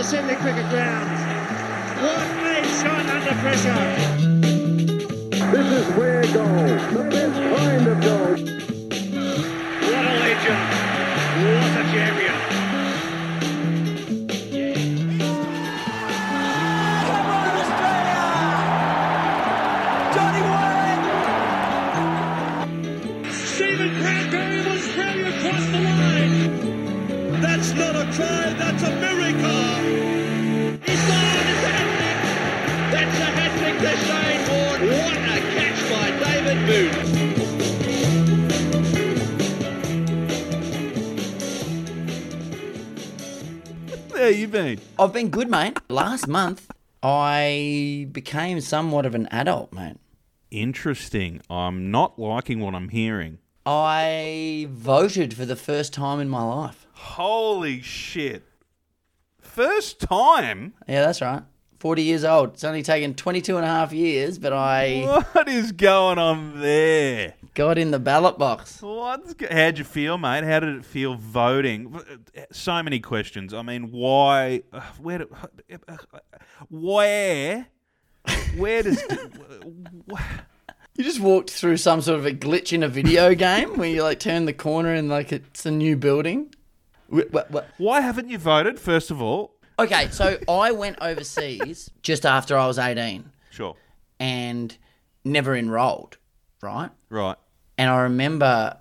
the Sydney Cricket Ground. What a shot under pressure. This is where goal, the best kind of goal. What a legend. What a champion. You been. I've been good, mate. Last month, I became somewhat of an adult, mate. Interesting. I'm not liking what I'm hearing. I voted for the first time in my life. Holy shit. First time? Yeah, that's right. 40 years old. It's only taken 22 and a half years, but I What is going on there? got in the ballot box. What's go- how'd you feel, mate? How did it feel voting? So many questions. I mean, why? uh, Where? Do, where? Where does? You just walked through some sort of a glitch in a video game where you like turn the corner and like it's a new building. Wh- wh- wh- why haven't you voted? First of all, Okay, so I went overseas just after I was 18 sure, and never enrolled, right? right. And I remember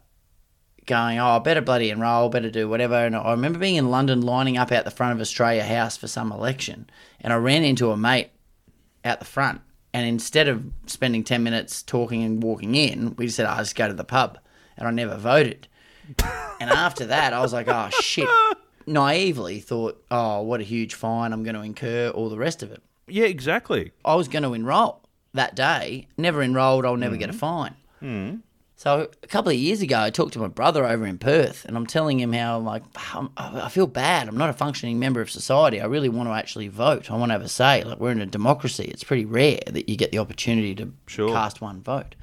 going, oh, I better bloody enroll, better do whatever. And I remember being in London lining up out the front of Australia House for some election. And I ran into a mate out the front. And instead of spending 10 minutes talking and walking in, we just said, I'll just go to the pub. And I never voted. and after that, I was like, oh, shit. Naively thought, oh, what a huge fine I'm going to incur, all the rest of it. Yeah, exactly. I was going to enroll that day. Never enrolled, I'll never get a mm. fine. Mm. So a couple of years ago, I talked to my brother over in Perth, and I'm telling him how I'm like, I'm, I feel bad. I'm not a functioning member of society. I really want to actually vote. I want to have a say. Like we're in a democracy. It's pretty rare that you get the opportunity to Sure. cast one vote.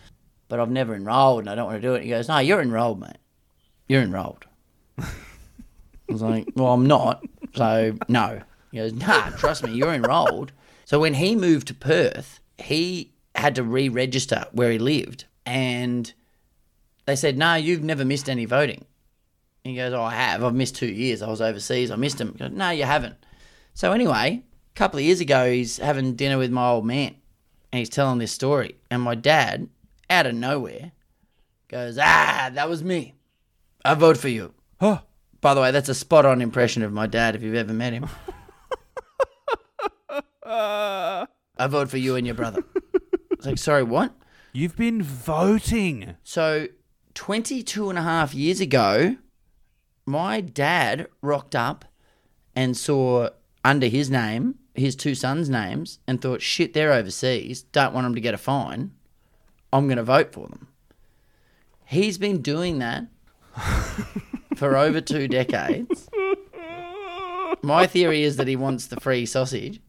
But I've never enrolled, and I don't want to do it. He goes, No, you're enrolled, mate. You're enrolled. I was like, Well, I'm not. So no. He goes, Nah, trust me, you're enrolled. So when he moved to Perth, he had to re-register where he lived, and they said, "No, you've never missed any voting." He goes, "Oh, I have. I've missed two years. I was overseas. I missed them." "No, you haven't." So anyway, a couple of years ago, he's having dinner with my old man, and he's telling this story, and my dad, out of nowhere, goes, "Ah, that was me. I vote for you." Huh. By the way, that's a spot-on impression of my dad if you've ever met him. I vote for you and your brother. It's like, sorry, what? You've been voting. So 22 and a half years ago, my dad rocked up and saw under his name his two sons' names and thought, shit, they're overseas. Don't want them to get a fine. I'm going to vote for them. He's been doing that for over two decades. My theory is that he wants the free sausage.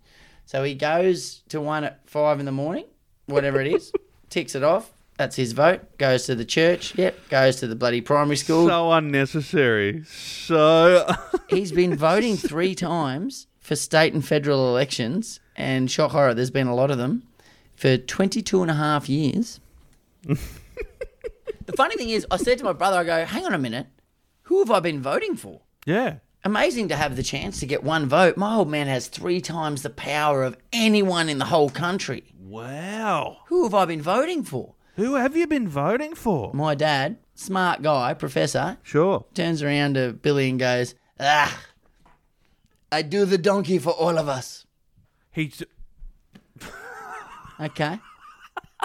So he goes to one at five in the morning, whatever it is, ticks it off. That's his vote. Goes to the church. Yep. Goes to the bloody primary school. So unnecessary. So He's been voting three times for state and federal elections. And shock horror, there's been a lot of them for 22 and a half years. the funny thing is, I said to my brother, I go, hang on a minute. Who have I been voting for? yeah. Amazing to have the chance to get one vote. My old man has three times the power of anyone in the whole country. Wow. Who have I been voting for? Who have you been voting for? My dad, smart guy, professor, Sure. turns around to Billy and goes, Ah, I do the donkey for all of us. He's Okay.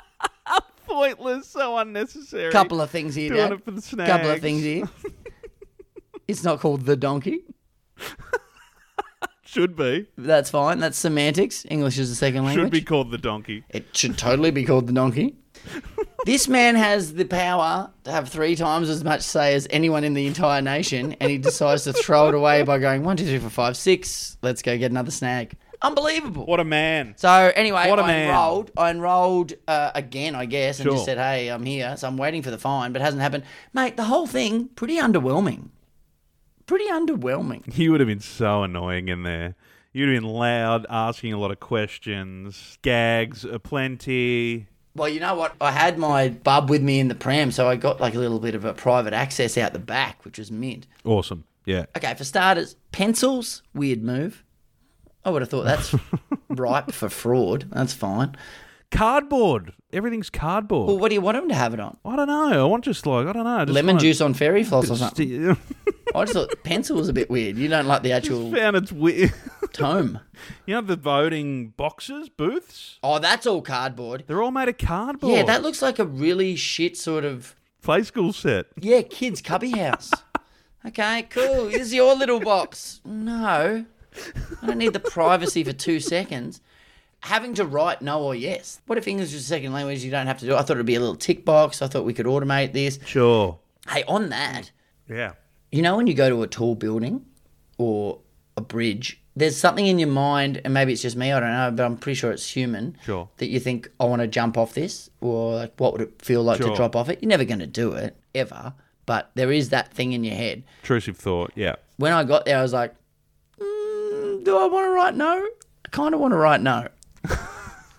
pointless, so unnecessary. Couple of things here, Doing Dad. it for the Couple of things here. it's not called the donkey. Should be. That's fine. That's semantics. English is a second language. Should be called the donkey. It should totally be called the donkey. this man has the power to have three times as much say as anyone in the entire nation, and he decides to throw it away by going one, two, three, four, five, six. Let's go get another snag. Unbelievable. What a man. So anyway, What a I man. enrolled. I enrolled uh, again, I guess, and Sure. just said, "Hey, I'm here." So I'm waiting for the fine, but it hasn't happened, mate. The whole thing pretty underwhelming. Pretty underwhelming. He would have been so annoying in there. You'd have been loud, asking a lot of questions, gags aplenty. Well, you know what? I had my bub with me in the pram, so I got like a little bit of a private access out the back, which was mint. Awesome. Yeah. Okay, for starters, pencils, weird move. I would have thought that's ripe for fraud. That's fine. Cardboard. Everything's cardboard. Well, what do you want him to have it on? I don't know. I want just like I don't know. Just Lemon want juice on fairy floss or something. I just thought pencil was a bit weird. You don't like the actual found it's weird. tome. you know the voting boxes, booths. Oh, that's all cardboard. They're all made of cardboard. Yeah, that looks like a really shit sort of play school set. yeah, kids cubby house. Okay, cool. This is your little box. No, I don't need the privacy for two seconds. Having to write no or yes. What if English is a second language? You don't have to do. it? I thought it'd be a little tick box. I thought we could automate this. Sure. Hey, on that, Yeah. You know when you go to a tall building or a bridge, there's something in your mind, and maybe it's just me, I don't know, but I'm pretty sure it's human. Sure. That you think, I want to jump off this, or like, what would it feel like to drop off it? You're never going to do it, ever. But there is that thing in your head. Intrusive thought. Yeah. When I got there, I was like, mm, do I want to write no? I kind of want to write no.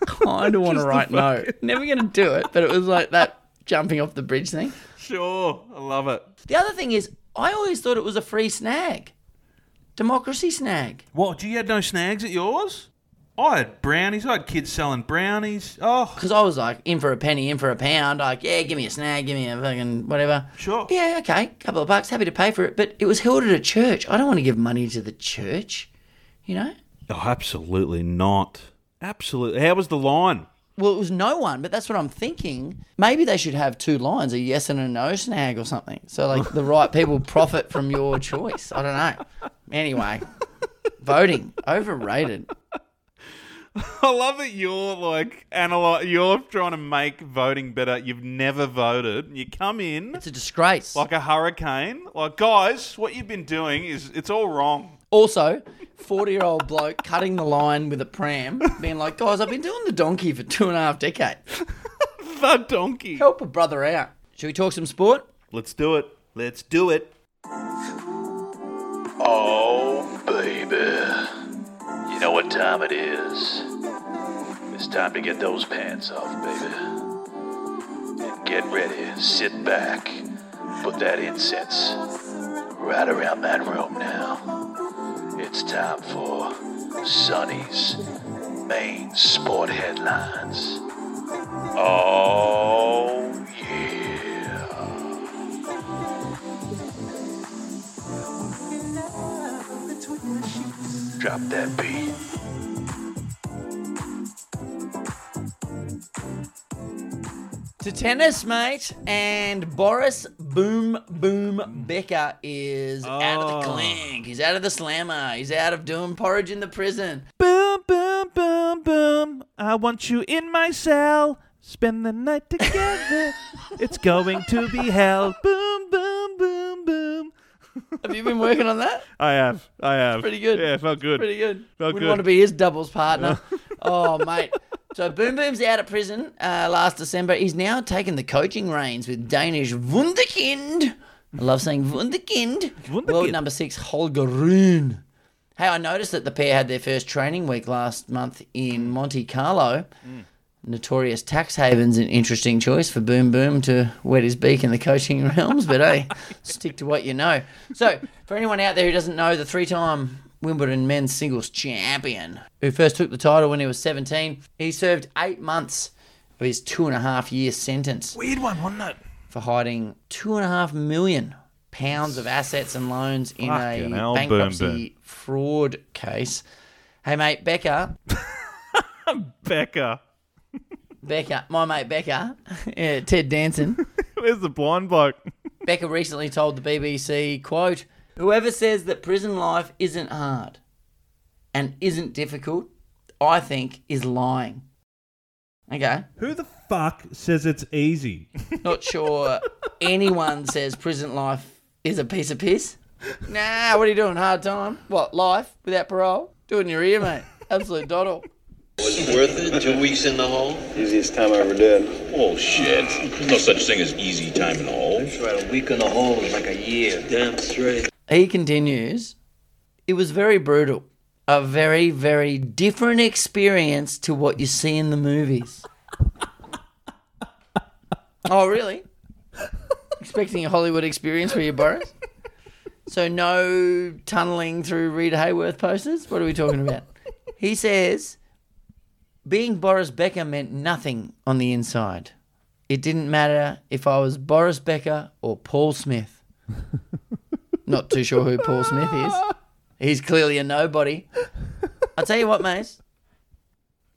kind of want to write no. Never going to do it, but it was like that jumping off the bridge thing. Sure. I love it. The other thing is, I always thought it was a free snag. Democracy snag. What? You had no snags at yours? I had brownies. I had kids selling brownies. Oh, Because I was like, in for a penny, in for a pound. Like, yeah, give me a snag, give me a fucking whatever. Sure. Yeah, okay, couple of bucks, happy to pay for it. But it was held at a church. I don't want to give money to the church, you know? oh, absolutely not. Absolutely. How was the line? Well, it was no one, but that's what I'm thinking. Maybe they should have two lines, a yes and a no snag or something. So, like, the right people profit from your choice. I don't know. Anyway, voting, overrated. I love that you're like analyze. You're trying to make voting better. You've never voted. You come in It's a disgrace. like a hurricane. Like guys, what you've been doing is it's all wrong. Also, 40 year old bloke cutting the line with a pram, being like, guys, I've been doing the donkey for two and a half decades. The donkey. Help a brother out. Should we talk some sport? Let's do it. Let's do it. Oh, baby. Know what time it is. It's time to get those pants off, baby. And get ready. Sit back. Put that incense right around that room now. It's time for Sunny's main sport headlines. Oh, Drop that beat. To tennis, mate. And Boris Boom Boom Becker is out of the Oh. clink. He's out of the slammer. He's out of doing porridge in the prison. Boom, boom, boom, boom. I want you in my cell. Spend the night together. it's going to be hell. Boom, boom, boom, boom. Have you been working on that? I have. I have. Pretty good. Yeah, felt good. Pretty good. Felt Wouldn't good. want to be his doubles partner. oh, mate. So Boom Boom's out of prison uh, last December. He's now taken the coaching reins with Danish Wunderkind. I love saying Wunderkind. Wunderkind. World number six, Holger Rune. Hey, I noticed that the pair had their first training week last month in Monte Carlo. Notorious tax haven's an interesting choice for Boom Boom to wet his beak in the coaching realms, but hey, stick to what you know. So, for anyone out there who doesn't know, the three time Wimbledon men's singles champion, who first took the title when he was 17, he served eight months of his two and a half year sentence Weird one, wasn't it? for hiding two and a half million pounds of assets and loans in Fucking a hell, Boom bankruptcy Boom. fraud case. Hey, mate, Becker, Becker. Becker, my mate Becker, yeah, Ted Danson. Where's the blind bloke? Becker recently told the BBC, quote, Whoever says that prison life isn't hard and isn't difficult, I think is lying. Okay. Who the fuck says it's easy? Not sure anyone says prison life is a piece of piss. Nah, what are you doing? Hard time? What, life without parole? Do it in your ear, mate. Absolute doddle. Was it worth it? Two weeks in the hole? Easiest time I ever did. Oh, Bullshit. There's no such thing as easy time in the hole. That's right, a week in the hole is like a year. Damn straight. He continues, It was very brutal. a very, very different experience to what you see in the movies. oh, really? Expecting a Hollywood experience for you, Boris? So, no tunneling through Rita Hayworth posters? What are we talking about? He says being Boris Becker meant nothing on the inside. It didn't matter if I was Boris Becker or Paul Smith. Not too sure who Paul Smith is. He's clearly a nobody. I'll tell you what, mate.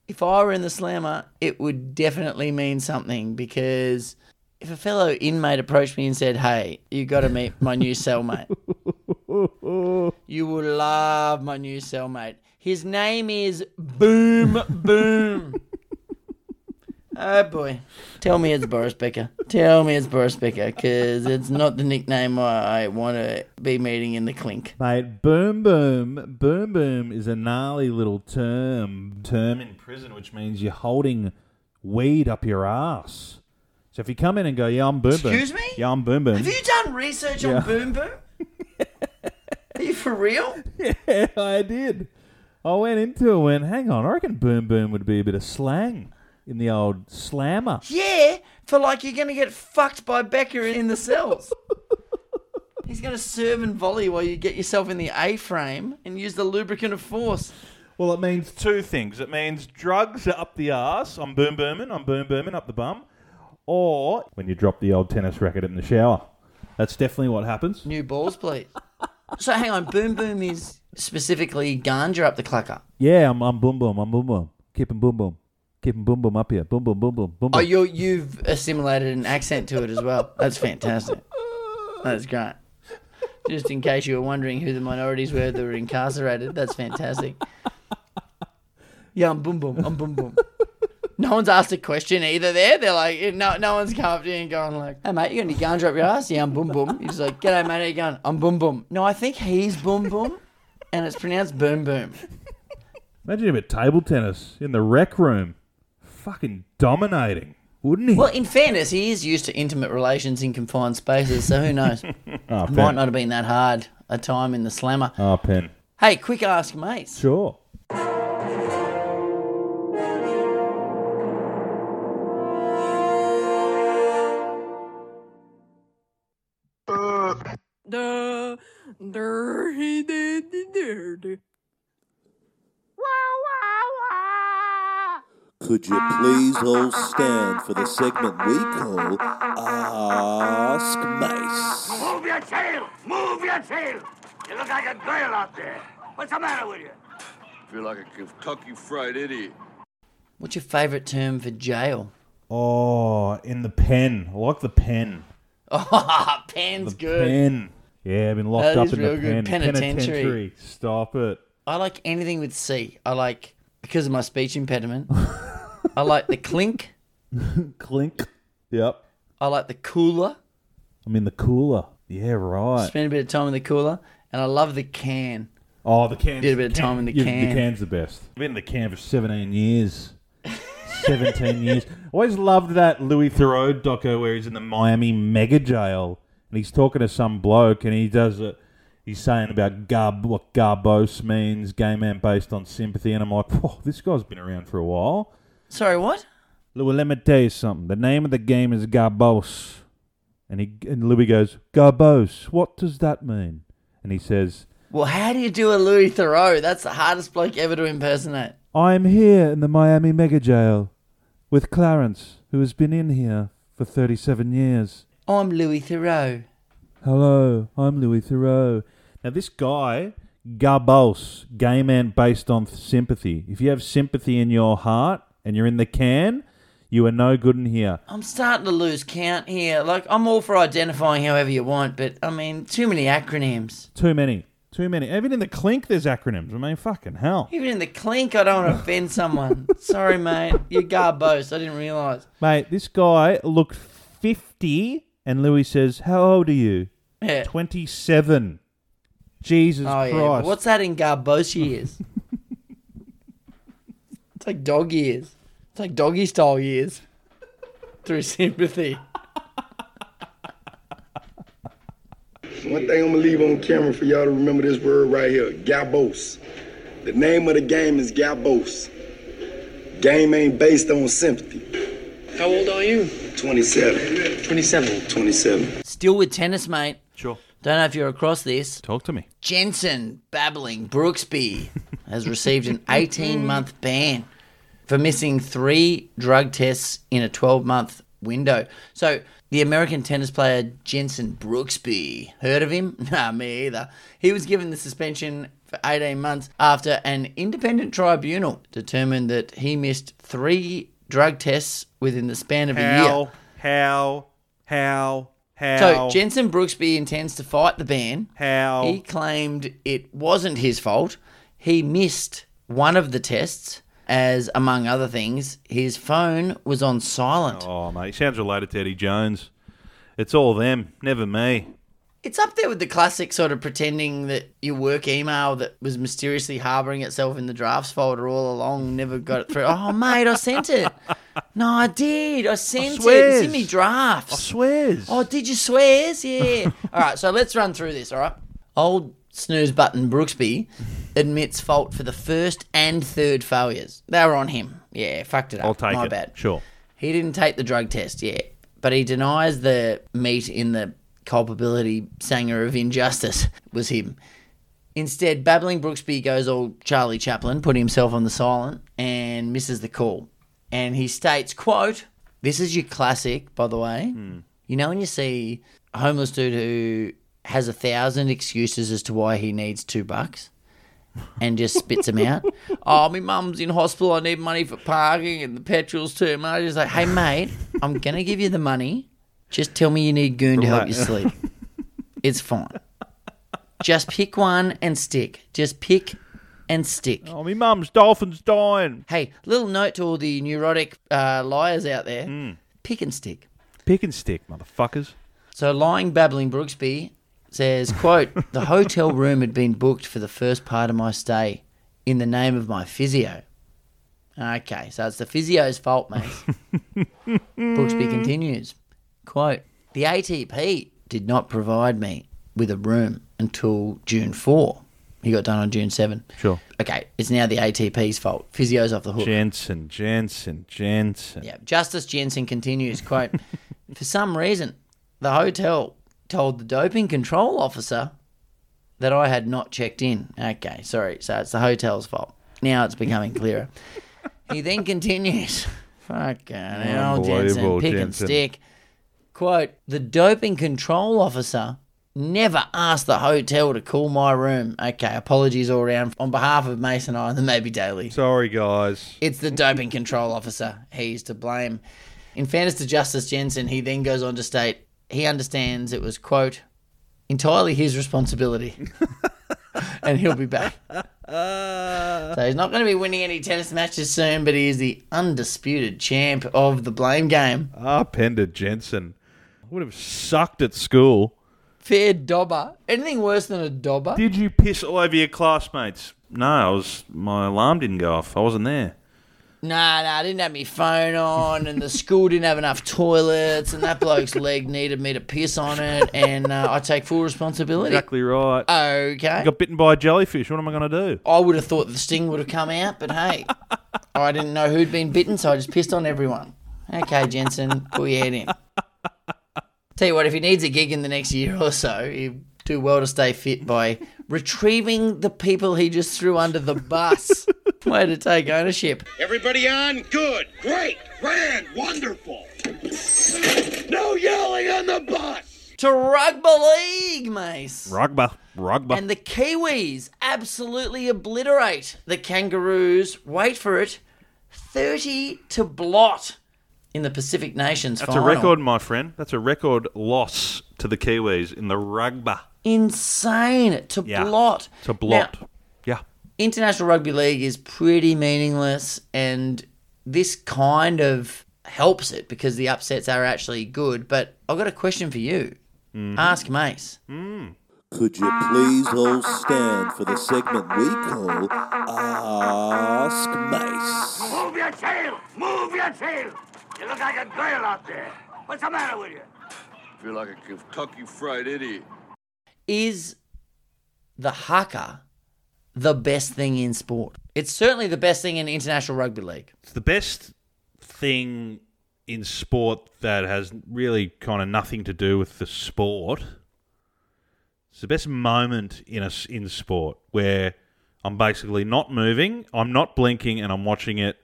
If I were in the slammer, it would definitely mean something because if a fellow inmate approached me and said, Hey, you got to meet my new cellmate, you will love my new cellmate. His name is Boom Boom. Oh boy. Tell me it's Boris Becker. Tell me it's Boris Becker because it's not the nickname I want to be meeting in the clink. Mate, boom boom, boom boom is a gnarly little term term in prison, which means you're holding weed up your ass. So if you come in and go, yeah, I'm boom boom. Excuse me? Yeah, I'm boom boom. Have you done research Yeah. on Boom Boom? Are you for real? Yeah, I did. I went into it went, hang on, I reckon boom boom would be a bit of slang in the old slammer. Yeah, for like you're going to get fucked by Becker in the cells. He's going to serve and volley while you get yourself in the A frame and use the lubricant of force. Well, it means two things. It means drugs are up the arse. I'm boom booming. I'm boom booming up the bum. Or when you drop the old tennis racket in the shower. That's definitely what happens. New balls, please. So hang on, Boom Boom is specifically ganja up the clucker. Yeah, I'm, I'm boom boom. I'm boom boom. Keeping boom boom. Keeping boom boom up here. Boom boom boom boom boom. Oh, you you've assimilated an accent to it as well. That's fantastic. That's great. Just in case you were wondering who the minorities were that were incarcerated, that's fantastic. Yeah, I'm boom boom. I'm boom boom. No one's asked a question either. There, they're like, eh, no, no one's come up to you and going like, "Hey mate, you got any ganja up your ass?" Yeah, I'm boom boom. He's like, "G'day mate, how you going?" I'm boom boom. No, I think he's boom boom, and it's pronounced boom boom. Imagine him at table tennis in the rec room. Fucking dominating, wouldn't he? Well, in fairness, he is used to intimate relations in confined spaces, so who knows? Oh, Might not have been that hard a time in the slammer. Oh, pen. Hey, quick ask, mates. Sure. Duh, dirty, dirty, dirty. Could you please all stand for the segment we call Ask Mace? Move your tail! Move your tail! You look like a girl out there. What's the matter with you? feel like a Kentucky Fried Idiot. What's your favourite term for jail? Oh, in the pen. I like the pen. Oh, pen's The good. pen. Yeah, I've been locked That up is in real the good. pen. Penitentiary. Stop it. I like anything with C. I like, because of my speech impediment, I like the clink. Clink. Yep. I like the cooler. I'm in the cooler. Yeah, right. Spend a bit of time in the cooler. And I love the can. Oh, the can. Did a bit of time in the can. The can's the best. I've been in the can for 17 years. 17 years. Always loved that Louis Theroux doco where he's in the Miami mega jail and he's talking to some bloke and he does it. He's saying about Garb, what Garbos means, gay man based on sympathy, and I'm like, whoa, this guy's been around for a while. Sorry, what? Louis, let me tell you something. The name of the game is Garbos. And he and Louis goes, Garbos, what does that mean? And he says, Well, how do you do a Louis Theroux? That's the hardest bloke ever to impersonate. I am here in the Miami mega jail with Clarence, who has been in here for 37 years. I'm Louis Theroux. Hello, I'm Louis Theroux. Now, this guy, Garbos, gay man based on sympathy. If you have sympathy in your heart and you're in the can, you are no good in here. I'm starting to lose count here. Like, I'm all for identifying however you want, but I mean, too many acronyms. Too many. Too many. Even in the clink, there's acronyms. I mean, fucking hell. Even in the clink, I don't want to offend someone. Sorry, mate. You're garbos. I didn't realise. Mate, this guy looked 50, and Louis says, How old are you? Yeah. 27. Jesus Oh, Christ. yeah. but What's that in garbos years? it's like dog years. It's like doggy style years. Through sympathy. One thing I'm gonna leave on camera for y'all to remember this word right here, gabos. The name of the game is Gabos. Game ain't based on sympathy. How old are you? 27. 27. 27. Still with tennis, mate. Sure. Don't know if you're across this. Talk to me. Jensen babbling Brooksby has received an 18 month ban for missing three drug tests in a 12 month window. So, the American tennis player Jensen Brooksby, heard of him? Nah, me either. He was given the suspension for 18 months after an independent tribunal determined that he missed three drug tests within the span of a year. How? How? How? How? So Jensen Brooksby intends to fight the ban. How? He claimed it wasn't his fault. He missed one of the tests, as among other things, his phone was on silent. Oh, mate, sounds related to Eddie Jones. It's all them, never me. It's up there with the classic sort of pretending that your work email that was mysteriously harboring itself in the drafts folder all along never got it through. oh, mate, I sent it. No, I did. I sent it. It's in me drafts. I swears. Oh, did you swears? Yeah. all right, so let's run through this, all right? Old snooze button Brooksby admits fault for the first and third failures. They were on him. Yeah, fucked it up. I'll take My it. bad. Sure. He didn't take the drug test yet, but he denies the meat in the culpability sanger of injustice was him. Instead, babbling Brooksby goes all Charlie Chaplin, putting himself on the silent, and misses the call. And he states, quote, this is your classic, by the way. Hmm. You know when you see a homeless dude who has a thousand excuses as to why he needs two bucks? and just spits them out. oh, my mum's in hospital. I need money for parking and the petrol's too much. He's like, hey, mate, I'm going to give you the money. Just tell me you need goon to help you sleep. It's fine. Just pick one and stick. Just pick and stick. Oh, my mum's dolphin's dying. Hey, little note to all the neurotic uh, liars out there pick and stick. Pick and stick, motherfuckers. So lying babbling Brooksby says, quote, the hotel room had been booked for the first part of my stay in the name of my physio. Okay, so it's the physio's fault, mate. Brooksby continues, quote, the ATP did not provide me with a room until June 4. He got done on June 7. Sure. Okay, it's now the ATP's fault. Physio's off the hook. Jensen, Jensen, Jensen. Yeah. Justice Jensen continues, quote, For some reason, the hotel told the doping control officer that I had not checked in. Okay, sorry. So it's the hotel's fault. Now it's becoming clearer. he then continues, fucking hell, Jensen, Unbelievable, pick and stick. Quote, the doping control officer never asked the hotel to call my room. Okay, apologies all around on behalf of Mason and I and the Maybe Daily. Sorry, guys. It's the doping control officer. He's to blame. In fairness to Justice Jensen, he then goes on to state he understands it was, quote, entirely his responsibility. and he'll be back. so he's not going to be winning any tennis matches soon, but he is the undisputed champ of the blame game. Ah, Pender Jensen. Would have sucked at school. Fair dobber. Anything worse than a dobber? Did you piss all over your classmates? No, I was. My alarm didn't go off. I wasn't there. Nah, nah, I didn't have my phone on, and the school didn't have enough toilets, and that bloke's leg needed me to piss on it, and uh, I take full responsibility. Exactly right. Okay. I got bitten by a jellyfish. What am I going to do? I would have thought the sting would have come out, but hey, I didn't know who'd been bitten, so I just pissed on everyone. Okay, Jensen, pull your head in. Tell you what, if he needs a gig in the next year or so, he'd do well to stay fit by retrieving the people he just threw under the bus. Way to take ownership. Everybody on? Good. Great. Grand. Wonderful. No yelling on the bus. To Rugby League, Mace. Rugby. Rugby. And the Kiwis absolutely obliterate the Kangaroos. Wait for it. 30 to blot in the Pacific Nations That's final. a record, my friend. That's a record loss to the Kiwis in the rugby. Insane to Yeah. blot. To blot. Now, yeah. International Rugby League is pretty meaningless, and this kind of helps it because the upsets are actually good. But I've got a question for you. Mm-hmm. Ask Mace. Could you please all stand for the segment we call Ask Mace? Move your tail. Move your tail. You look like a girl out there. What's the matter with you? Feel like a Kentucky Fried Idiot. Is the haka the best thing in sport. It's certainly the best thing in international rugby league. It's the best thing in sport that has really kind of nothing to do with the sport. It's the best moment in a, in sport where I'm basically not moving, I'm not blinking, and I'm watching it.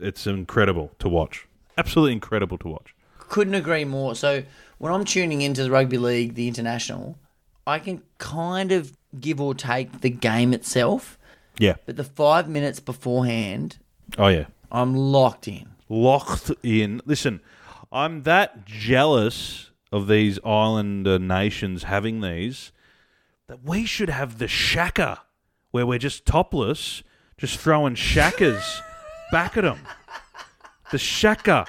It's incredible to watch. Absolutely incredible to watch. Couldn't agree more. So when I'm tuning into the rugby league, the international, I can kind of give or take the game itself, Yeah. but the five minutes beforehand, Oh yeah. I'm locked in. Locked in. Listen, I'm that jealous of these islander nations having these that we should have the shaka where we're just topless, just throwing shakas back at them. The shaka.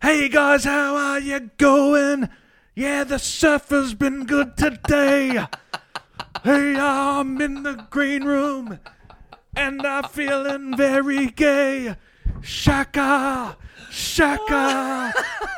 Hey guys, how are you going? Yeah, the surf has been good today. hey, I'm in the green room and I'm feeling very gay. Shaka, shaka,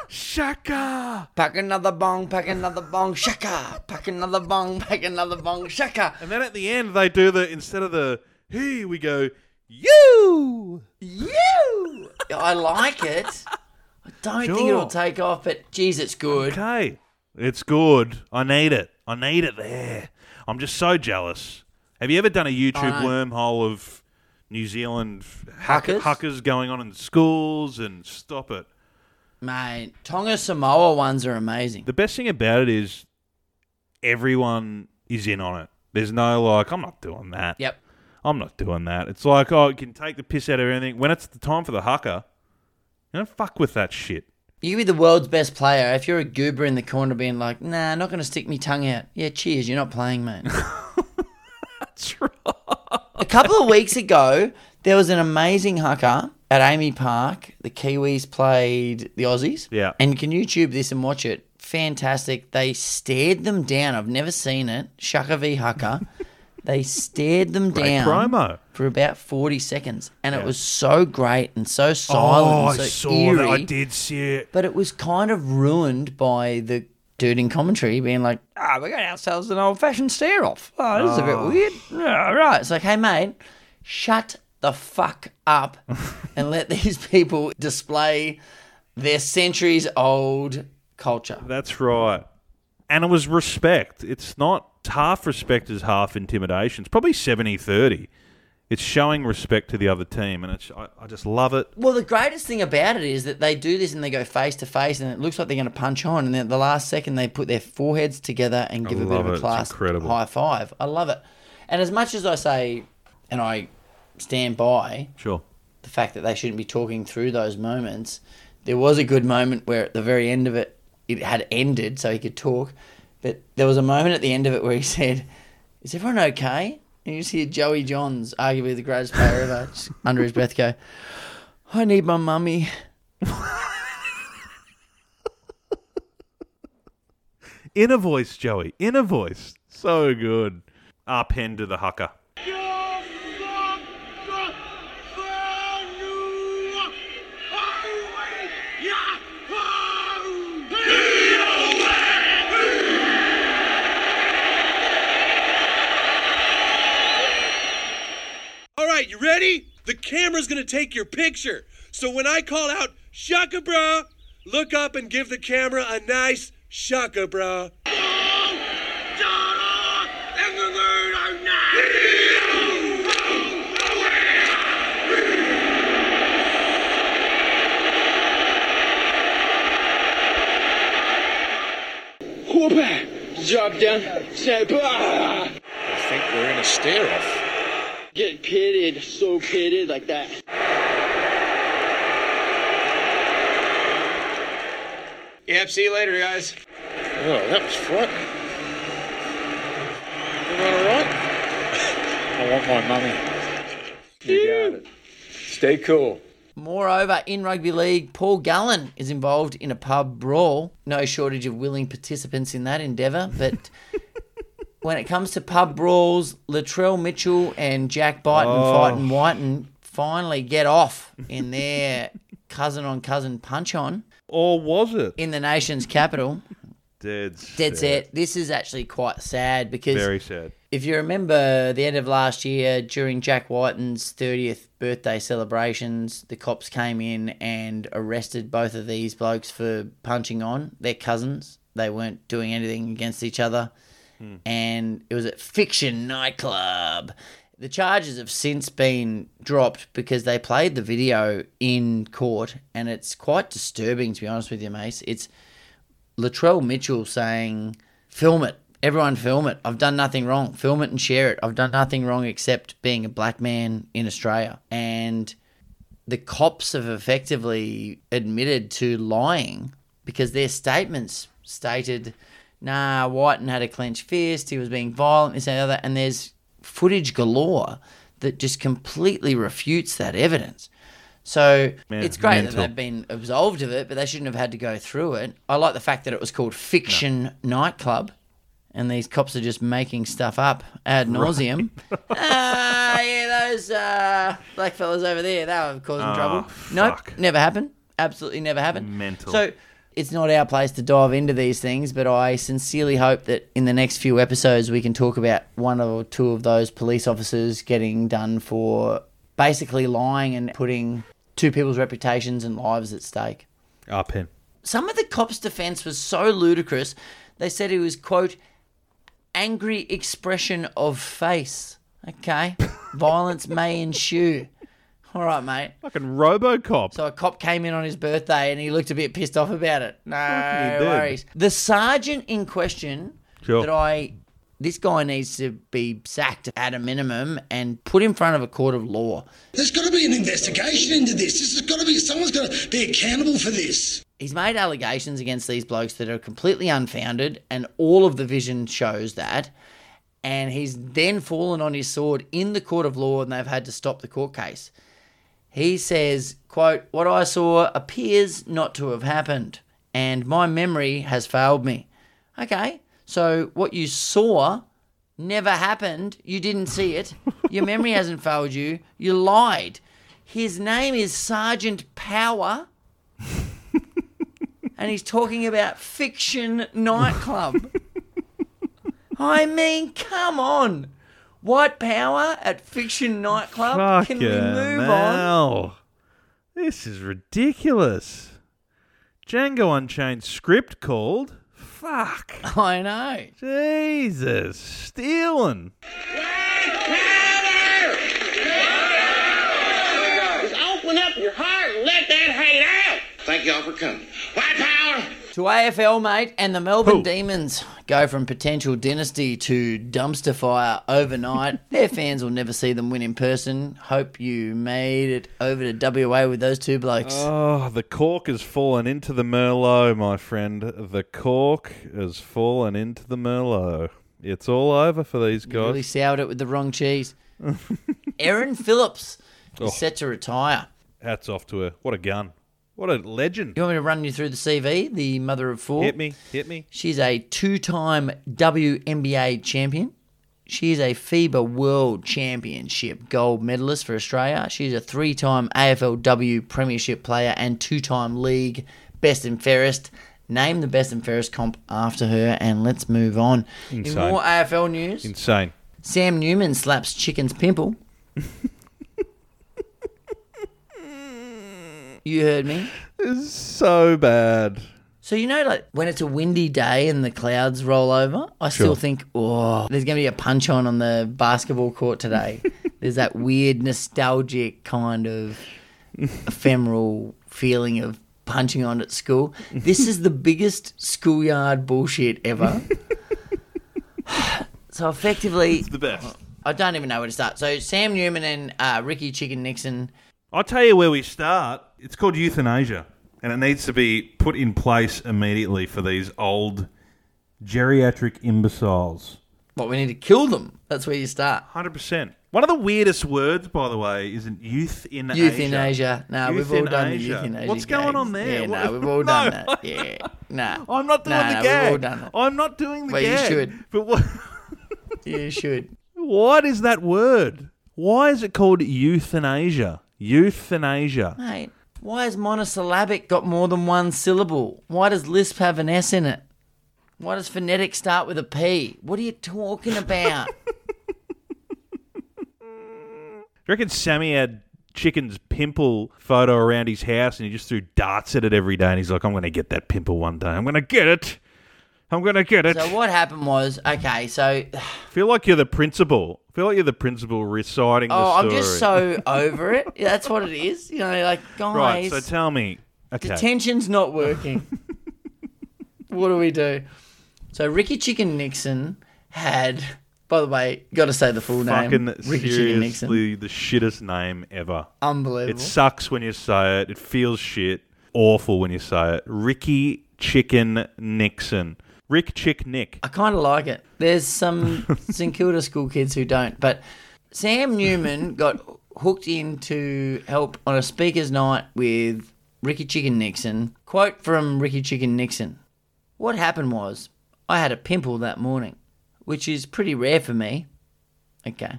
shaka. Pack another bong, pack another bong, shaka. Pack another bong, pack another bong, shaka. And then at the end, they do the instead of the he, we go you. You! I like it. I don't think it'll take off, but geez, it's good. Okay, it's good. I need it. I need it there. I'm just so jealous. Have you ever done a YouTube wormhole of New Zealand Hakas? hakas going on in schools and stop it? Mate, Tonga Samoa ones are amazing. The best thing about it is everyone is in on it. There's no like, I'm not doing that. Yep. I'm not doing that. It's like, oh, you can take the piss out of anything. When it's the time for the haka, you don't fuck with that shit. You be the world's best player if you're a goober in the corner being like, nah, not going to stick me tongue out. Yeah, cheers, you're not playing, mate. That's right. a couple of weeks ago, there was an amazing haka at AAMI Park. The Kiwis played the Aussies. Yeah. And you can YouTube this and watch it. Fantastic. They stared them down. I've never seen it. Shaka v Haka. they stared them Great down promo. for about 40 seconds. And it was so great and so silent oh, and so I saw eerie. that. I did see it. But it was kind of ruined by the dude in commentary being like, ah, we got ourselves an old fashioned stare off. Oh, this is a bit Oh. weird. Yeah, right. It's like, hey, mate, shut the fuck up and let these people display their centuries old culture. That's right. And it was respect. It's not half respect is half intimidation. It's probably 70 30. It's showing respect to the other team. And it's, I, I just love it. Well, the greatest thing about it is that they do this and they go face to face, and it looks like they're going to punch on. And then at the last second, they put their foreheads together and give a bit of a It's class incredible. high five. I love it. And as much as I say, and I stand by Sure. the fact that they shouldn't be talking through those moments, there was a good moment where at the very end of it, it had ended so he could talk. But there was a moment at the end of it where he said, Is everyone okay? And you just hear Joey Johns, arguably the greatest player ever, just under his breath go, I need my mummy. Inner voice, Joey. Inner voice. So good. Up end to the haka. Right, you ready? The camera's gonna take your picture. So when I call out Shaka Bra, look up and give the camera a nice Shaka Bra. Whoop! Drop down. Say, bah! I think we're in a stare off. Get pitted, so pitted like that. Yep, see you later, guys. Oh, that was frightening. Everyone all right? I want my mummy. You got it. Stay cool. Moreover, in rugby league, Paul Gallen is involved in a pub brawl. No shortage of willing participants in that endeavour, but when it comes to pub brawls, Latrell Mitchell and Jack Wighton Oh. fighting Wighton finally get off in their cousin on cousin punch on Or was it? in the nation's capital. Dead. Dead set. This is actually quite sad because Very sad. if you remember the end of last year during Jack Wighton's 30th birthday celebrations, the cops came in and arrested both of these blokes for punching on. They're cousins. They weren't doing anything against each other. And it was at Fiction Nightclub. The charges have since been dropped because they played the video in court and it's quite disturbing to be honest with you, Mace. It's Latrell Mitchell saying, "Film it, everyone, film it. I've done nothing wrong. Film it and share it. I've done nothing wrong except being a black man in Australia." And the cops have effectively admitted to lying because their statements stated, "Nah, Wighton had a clenched fist. He was being violent. This and the other." And there's footage galore that just completely refutes that evidence. So Man, it's great mental. that they've been absolved of it, but they shouldn't have had to go through it. I like the fact that it was called Fiction Nightclub, and these cops are just making stuff up ad nauseum. Ah, yeah, those uh, black fellas over there, they were causing Oh, trouble. Nope, never happened. Absolutely never happened. Mental. So it's not our place to dive into these things, but I sincerely hope that in the next few episodes we can talk about one or two of those police officers getting done for basically lying and putting two people's reputations and lives at stake. Ah, pen. Some of the cops' defense was so ludicrous. They said it was, quote, angry expression of face. Okay. Violence may ensue. All right, mate. Fucking Robocop. So a cop came in on his birthday and he looked a bit pissed off about it. No Fucking he did. worries. The sergeant in question Sure. that I this guy needs to be sacked at a minimum and put in front of a court of law. There's got to be an investigation into this. This has got to be someone's got to be accountable for this. He's made allegations against these blokes that are completely unfounded, and all of the vision shows that. And he's then fallen on his sword in the court of law, and they've had to stop the court case. He says, quote, What I saw appears not to have happened, and my memory has failed me. Okay, so what you saw never happened. You didn't see it. Your memory hasn't failed you. You lied. His name is Sergeant Power and he's talking about fiction nightclub. I mean, come on. White power at fiction nightclub? Can we Fucking move on? This is ridiculous. Django Unchained script called. Fuck. I know. Jesus. Stealing. Just open up your heart and let that hate out. Thank y'all for coming. White power. To AFL, mate, and the Melbourne Demons go from potential dynasty to dumpster fire overnight. Their fans will never see them win in person. Hope you made it over to WA with those two blokes. Oh, the cork has fallen into the Merlot, my friend. The cork has fallen into the Merlot. It's all over for these You guys. really soured it with the wrong cheese. Erin Phillips is Oh. set to retire. Hats off to her. What a gun. What a legend. You want me to run you through the CV? The mother of four. Hit me. Hit me. She's a two-time WNBA champion. She is a FIBA World Championship gold medalist for Australia. She's a three-time AFLW Premiership player and two-time league best and fairest. Name the best and fairest comp after her, and let's move on. In Insane. more AFL news, Insane. Sam Newman slaps chicken's pimple. you heard me. This is so bad. So you know, like when it's a windy day and the clouds roll over, I still Sure. think, oh, there's going to be a punch on on the basketball court today. there's that weird nostalgic kind of ephemeral feeling of punching on at school. This is the biggest schoolyard bullshit ever. so effectively, It's the best. I don't even know where to start. So Sam Newman and uh, Ricky Chicken Nixon. I'll tell you where we start. It's called euthanasia, and it needs to be put in place immediately for these old geriatric imbeciles. What we need to kill them. That's where you start. Hundred percent. One of the weirdest words, by the way, isn't youth in Euthanasia. No, we've all done the Euthanasia. euthanasia. What's going gags. on there? Yeah, What- no, we've all done No, that. Yeah, no. I'm not doing no, the no, gag. We've all done it. I'm not doing the Well, you gag. should. But what? You should. what is that word? Why is it called euthanasia? Euthanasia. Mate, why has monosyllabic got more than one syllable? Why does Lisp have an S in it? Why does phonetic start with a P? What are you talking about? Do you reckon Sammy had chicken's pimple photo around his house and he just threw darts at it every day and he's like, I'm going to get that pimple one day. I'm going to get it. I'm going to get it. so what happened was, okay, so feel like you're the principal. feel like you're the principal reciting oh. I'm just so over it. Yeah, that's what it is. You know, like guys, Right, so tell me. Okay. detention's not working. what do we do? So Ricky Chicken Nixon had, by the way, got to say the full Fucking name, Ricky Chicken Nixon. seriously, the shittest name ever. Unbelievable. It sucks when you say it. It feels shit. Awful when you say it. Ricky Chicken Nixon. Rick Chick Nick. I kind of like it. There's some St Kilda school kids who don't, but Sam Newman got hooked in to help on a speaker's night with Ricky Chicken Nixon. Quote from Ricky Chicken Nixon: "What happened was I had a pimple that morning, which is pretty rare for me." Okay,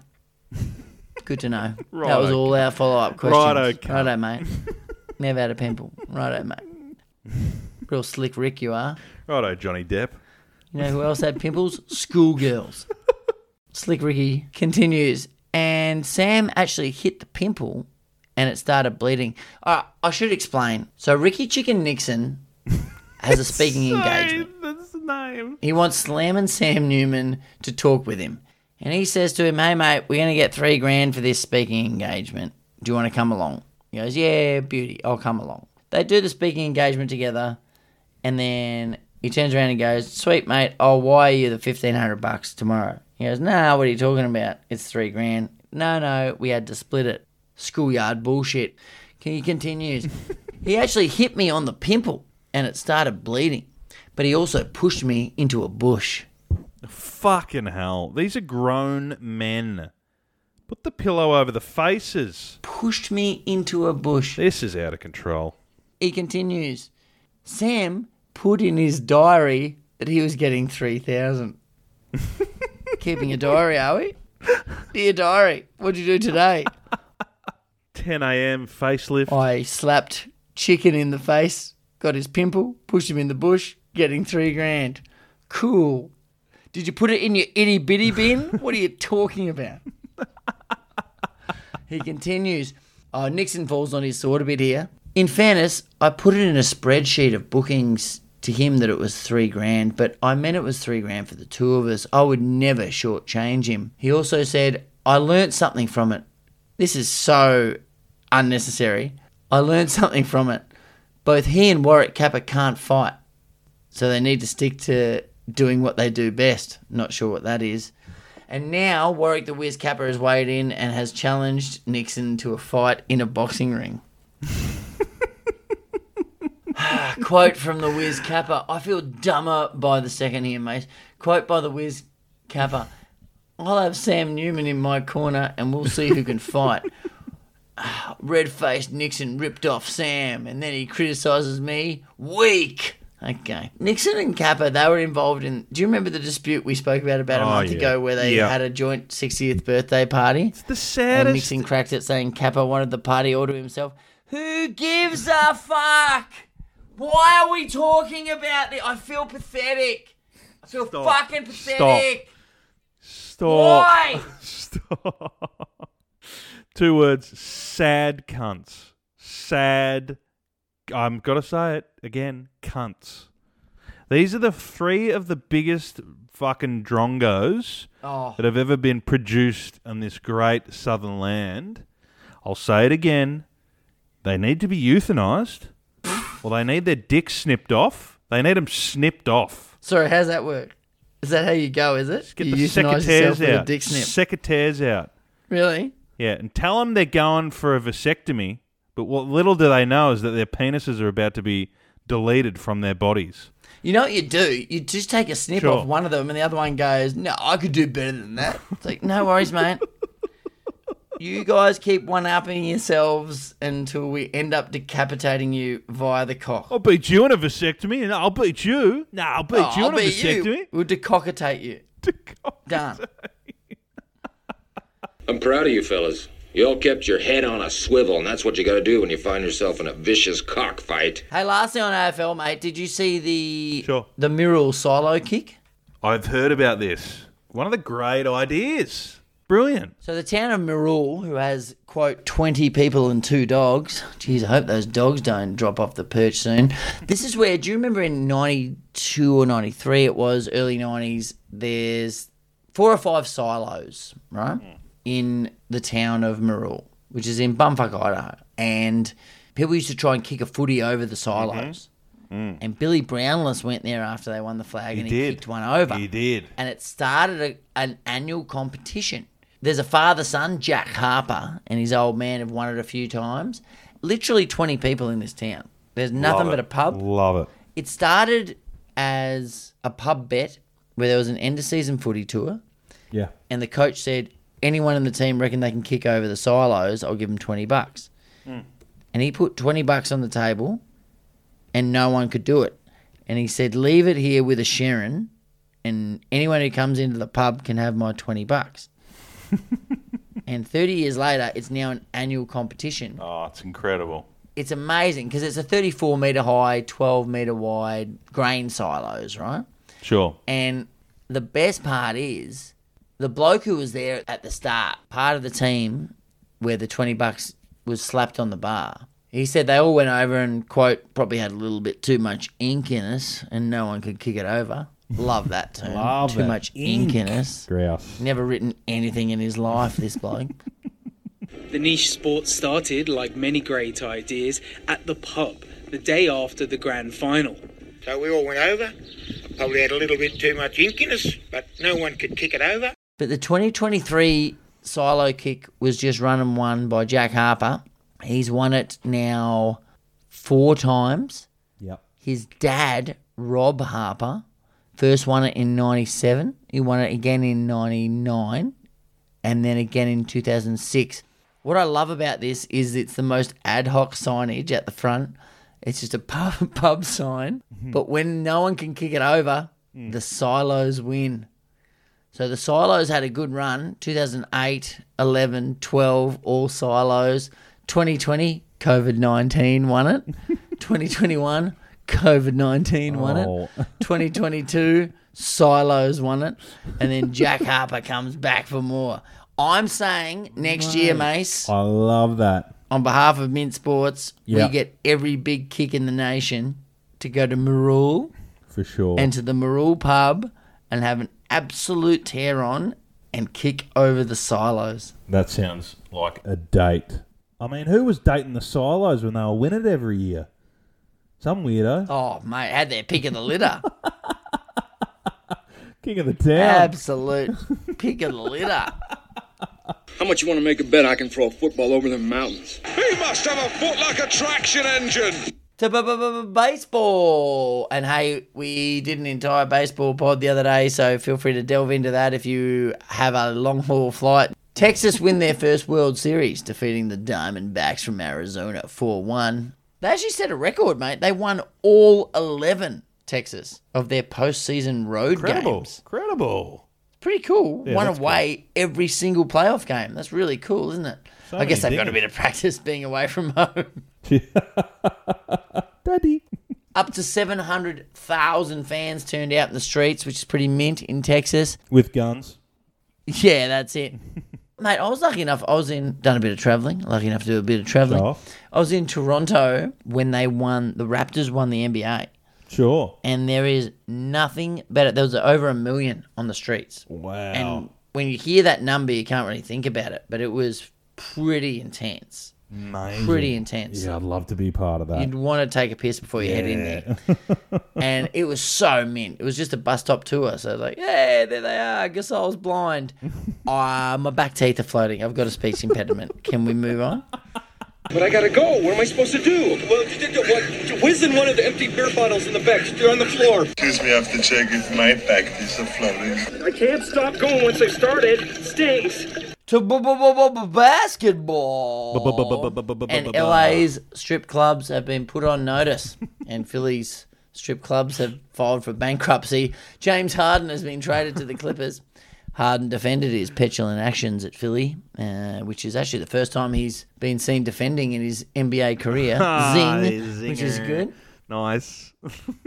good to know. that was Righto. all our follow-up questions. Righto, cunt. Righto, mate. Never had a pimple. Righto, mate. Real slick Rick you are. Righto, Johnny Depp. You know who else had pimples? Schoolgirls. Slick Ricky continues, and Sam actually hit the pimple and it started bleeding. Uh, I should explain. So, Ricky Chicken Nixon has a speaking engagement. That's the name. He wants Slam and Sam Newman to talk with him. And he says to him, Hey, mate, we're going to get three grand for this speaking engagement. Do you want to come along? He goes, Yeah, beauty, I'll come along. They do the speaking engagement together. And then he turns around and goes, Sweet, mate, I'll wire you the 1500 bucks tomorrow. He goes, No, what are you talking about? It's three grand. No, no, we had to split it. Schoolyard bullshit. He continues. he actually hit me on the pimple and it started bleeding. But he also pushed me into a bush. Fucking hell. These are grown men. Put the pillow over the faces. Pushed me into a bush. This is out of control. He continues. Sam put in his diary that he was getting 3,000. Keeping a diary, are we? Dear diary, what'd you do today? 10 a.m. facelift. I slapped chicken in the face, got his pimple, pushed him in the bush, getting three grand. Cool. Did you put it in your itty bitty bin? What are you talking about? he continues. Oh, Nixon falls on his sword a bit here. In fairness, I put it in a spreadsheet of bookings to him that it was three grand, but I meant it was three grand for the two of us. I would never shortchange him. He also said, I learnt something from it. This is so unnecessary. I learned something from it. Both he and Warwick Capper can't fight, so they need to stick to doing what they do best. Not sure what that is. And now Warwick the Wiz Capper has weighed in and has challenged Nixon to a fight in a boxing ring. Ah, quote from the Wiz Capper. I feel dumber by the second here, mate. Quote by the Wiz Capper. I'll have Sam Newman in my corner and we'll see who can fight. Ah, Red faced Nixon ripped off Sam and then he criticises me. Weak. Okay. Nixon and Capper, they were involved in. Do you remember the dispute we spoke about about a Oh, month yeah. ago where they Yeah. had a joint 60th birthday party? It's the saddest. And. Nixon cracked it saying Capper wanted the party all to himself. Who gives a fuck? Why are we talking about this? I feel pathetic. I feel Stop. fucking pathetic. Stop. Why? Stop. Two words. Sad cunts. Sad. I'm gotta say it again. Cunts. These are the three of the biggest fucking drongos Oh. that have ever been produced on this great southern land. I'll say it again. They need to be euthanized. Well, they need their dicks snipped off. They need them snipped off. Sorry, how's that work? Is that how you go, is it? Get you the secateurs out. dick snip. Secateurs out. Really? Yeah, and tell them they're going for a vasectomy, but what little do they know is that their penises are about to be deleted from their bodies. You know what you do? You just take a snip Sure. off one of them, and the other one goes, "No, I could do better than that." It's like, no worries, mate. You guys keep one upping yourselves until we end up decapitating you via the cock. I'll beat you in a vasectomy, and I'll beat you. No, I'll beat Oh, you I'll in a beat you. We'll decockitate you. Done. I'm proud of you fellas. You all kept your head on a swivel, and that's what you gotta do when you find yourself in a vicious cockfight. Hey, last thing on AFL, mate, did you see the Sure. the mural silo kick? I've heard about this. One of the great ideas. Brilliant. So the town of Mirror, who has quote twenty people and two dogs. Geez, I hope those dogs don't drop off the perch soon. This is where. Do you remember in ninety two or ninety three? It was early nineties. There's four or five silos, right, hmm. in the town of Mirror, which is in Bumfuck, Idaho, and people used to try and kick a footy over the silos. Mm-hmm. Mm. And Billy Brownless went there after they won the flag, He and he did. kicked one over. He did. and it started a, an annual competition. There's a father son, Jack Harper, and his old man have won it a few times. Literally 20 people in this town. There's nothing but a pub. Love it. It started as a pub bet where there was an end of season footy tour, Yeah. and the coach said, anyone in the team reckon they can kick over the silos, I'll give them 20 bucks. Mm. And he put 20 bucks on the table, and no one could do it. And he said, leave it here with a Sharon, and anyone who comes into the pub can have my 20 bucks. And 30 years later, it's now an annual competition. Oh, it's incredible. It's amazing because it's a 34 metre high, 12 metre wide grain silos, right? Sure. And the best part is the bloke who was there at the start, part of the team where the 20 bucks was slapped on the bar. He said they all went over and, quote, probably had a little bit too much ink in us and no one could kick it over. Love that term. Love too it. much ink. in us. Grouse. Never written anything in his life, this bloke. The niche sport started, like many great ideas, at the pub the day after the grand final. So we all went over. Probably had a little bit too much ink in us, but no one could kick it over. But the 2023 silo kick was just run and won by Jack Harper. He's won it now four times. Yep. His dad, Rob Harper, first won it in 97. He won it again in 99 and then again in 2006. What I love about this is it's the most ad hoc signage at the front. It's just a pub, pub sign. Mm-hmm. But when no one can kick it over, mm. the silos win. So the silos had a good run 2008, 11, 12, all silos. 2020, COVID 19 won it. 2021, COVID 19 won it. 2022, silos won it. And then Jack Harper comes back for more. I'm saying next year, Mace, I love that. on behalf of Mint Sports, Yeah. we get every big kick in the nation to go to Marul For sure. and to the Marul pub and have an absolute tear on and kick over the silos. That sounds like a date. I mean, who was dating the silos when they were winning it every year? Some weirdo. Oh, mate, had their pick of the litter. King of the town. Absolute pick of the litter. How much you want to make a bet I can throw a football over the mountains? He must have a foot like a traction engine. To b- b- b- baseball. And hey, we did an entire baseball pod the other day, so feel free to delve into that if you have a long haul flight. Texas win their first World Series, defeating the Diamondbacks from Arizona 4 1. They actually set a record, mate. They won all 11, Texas, of their postseason road Incredible. games. Incredible. Pretty cool. Yeah, Won away every single playoff game. That's really cool, isn't it? So I guess they've got a bit of practice being away from home. Daddy. Up to 700,000 fans turned out in the streets, which is pretty mint in Texas. With guns. Yeah, that's it. Mate, I was lucky enough. I was in, done a bit of traveling, lucky enough to do a bit of traveling. Sure. I was in Toronto when they won, the Raptors won the NBA. Sure. And there is nothing better. There was over a million on the streets. Wow. And when you hear that number, you can't really think about it, but it was pretty intense. Amazing. Pretty intense. Yeah, I'd love to be part of that. You'd want to take a piss before you head in there. and it was so mint. It was just a bus stop tour. So like, yeah, there they are. I guess I was blind. Ah, my back teeth are floating. I've got a speech impediment. Can we move on? But I gotta go. What am I supposed to do? Well, d- d- what, whiz in one of the empty beer bottles in the back. They're on the floor. Excuse me, I have to check if my practice of floating. I can't stop going once I started. It stinks. To basketball. And LA's strip clubs have been put on notice, and Philly's strip clubs have filed for bankruptcy. James Harden has been traded to the Clippers. Harden defended his petulant actions at Philly, uh, which is actually the first time he's been seen defending in his NBA career. Ah, Zing, which is good. Nice.